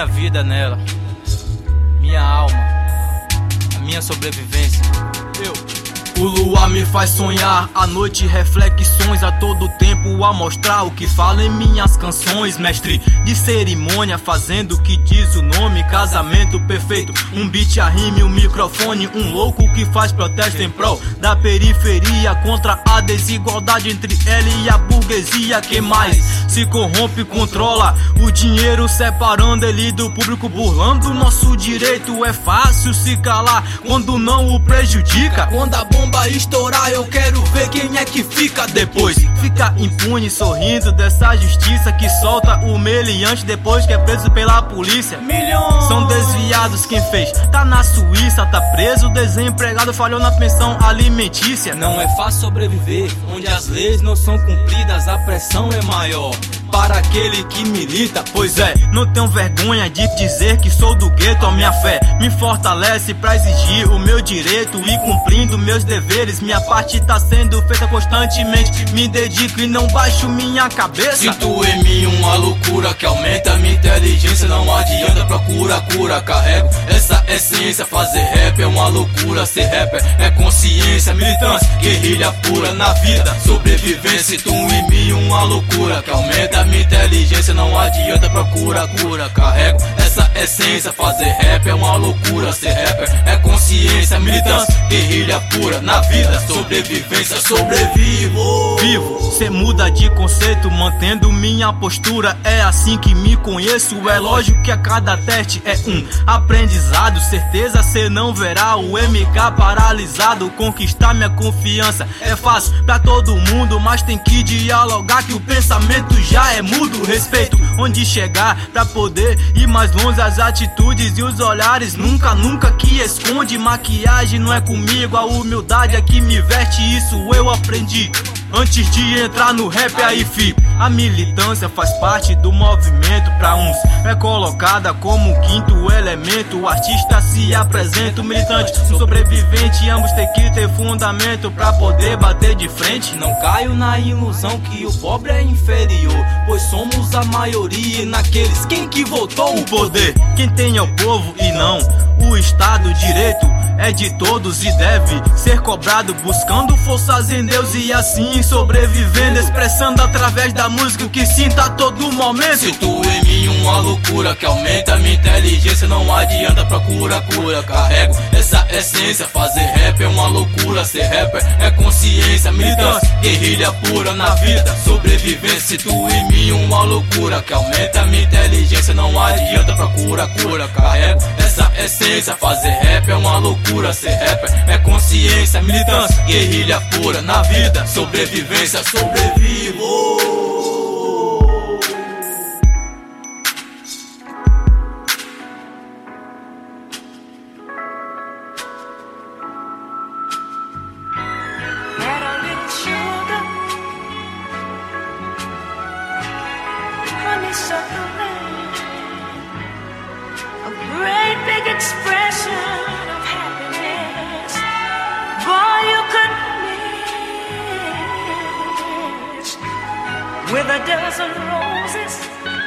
minha vida nela, minha alma, a minha sobrevivência. O luar me faz sonhar, a noite reflexões a todo tempo a mostrar o que fala em minhas canções. Mestre de cerimônia, fazendo o que diz o nome, casamento perfeito. Um beat a rime, um microfone, um louco que faz protesto em prol da periferia contra a desigualdade entre ela e a burguesia. Que mais se corrompe, controla o dinheiro, separando ele do público, burlando nosso direito. É fácil se calar quando não o prejudica. Quando a bomba bomba estourar, eu quero ver quem é que fica depois. Fica impune sorrindo dessa justiça que solta o meliante depois que é preso pela polícia. Milhões são desviados quem fez. Tá na Suíça, tá preso, desempregado, falhou na pensão alimentícia. Não é fácil sobreviver onde as leis não são cumpridas, a pressão é maior para aquele que milita. Pois é, não tenho vergonha de dizer que sou do gueto. A minha fé me fortalece para exigir o meu direito e cumprindo meus deveres. Minha parte tá sendo feita constantemente. Me dedico e não baixo minha cabeça. Sinto em mim uma loucura que aumenta minha inteligência. Não adianta procura cura. Carrego essa essência. Fazer rap é uma loucura. Ser rapper é consciência, militância, guerrilha pura na vida. Sobrevivência. Sinto em mim uma loucura que aumenta da minha inteligência não adianta procura cura Carrego essa essência, fazer rap é uma loucura Ser rapper é consciência, militância, guerrilha pura Na vida, sobrevivência, sobrevivo. Vivo, cê muda de conceito, mantendo minha postura É assim que me conheço, é lógico que a cada teste é um aprendizado Certeza cê não verá o MK paralisado Conquistar minha confiança é fácil pra todo mundo Mas tem que dialogar que o pensamento já é mudo, respeito onde chegar pra poder ir mais longe. As atitudes e os olhares nunca, nunca que esconde. Maquiagem não é comigo, a humildade é que me veste. Isso eu aprendi. Antes de entrar no rap, aí fico. A militância faz parte do movimento. Pra uns é colocada como quinto elemento. O artista se apresenta, o militante, o sobrevivente. Ambos têm que ter fundamento pra poder bater de frente. Não caio na ilusão que o pobre é inferior. Pois somos a maioria naqueles quem que votou o poder. Quem tem é o povo e não o Estado direito é de todos e deve ser cobrado, buscando forças em Deus e assim sobrevivendo, expressando através da música o que sinta a todo momento. Sinto em mim uma loucura que aumenta minha inteligência, não adianta procura cura. Carrego essa essência, fazer rap é uma loucura, ser rapper é consciência, militância, guerrilha pura na vida, sobrevivência. Sinto em mim uma loucura que aumenta minha inteligência, não adianta procura cura. Carrego essa essência, fazer rap é uma loucura, ser rapper é consciência, militância, guerrilha pura na vida, sobrevivência, sobrevivo. a great big expression of happiness. Boy, you could miss with a dozen roses.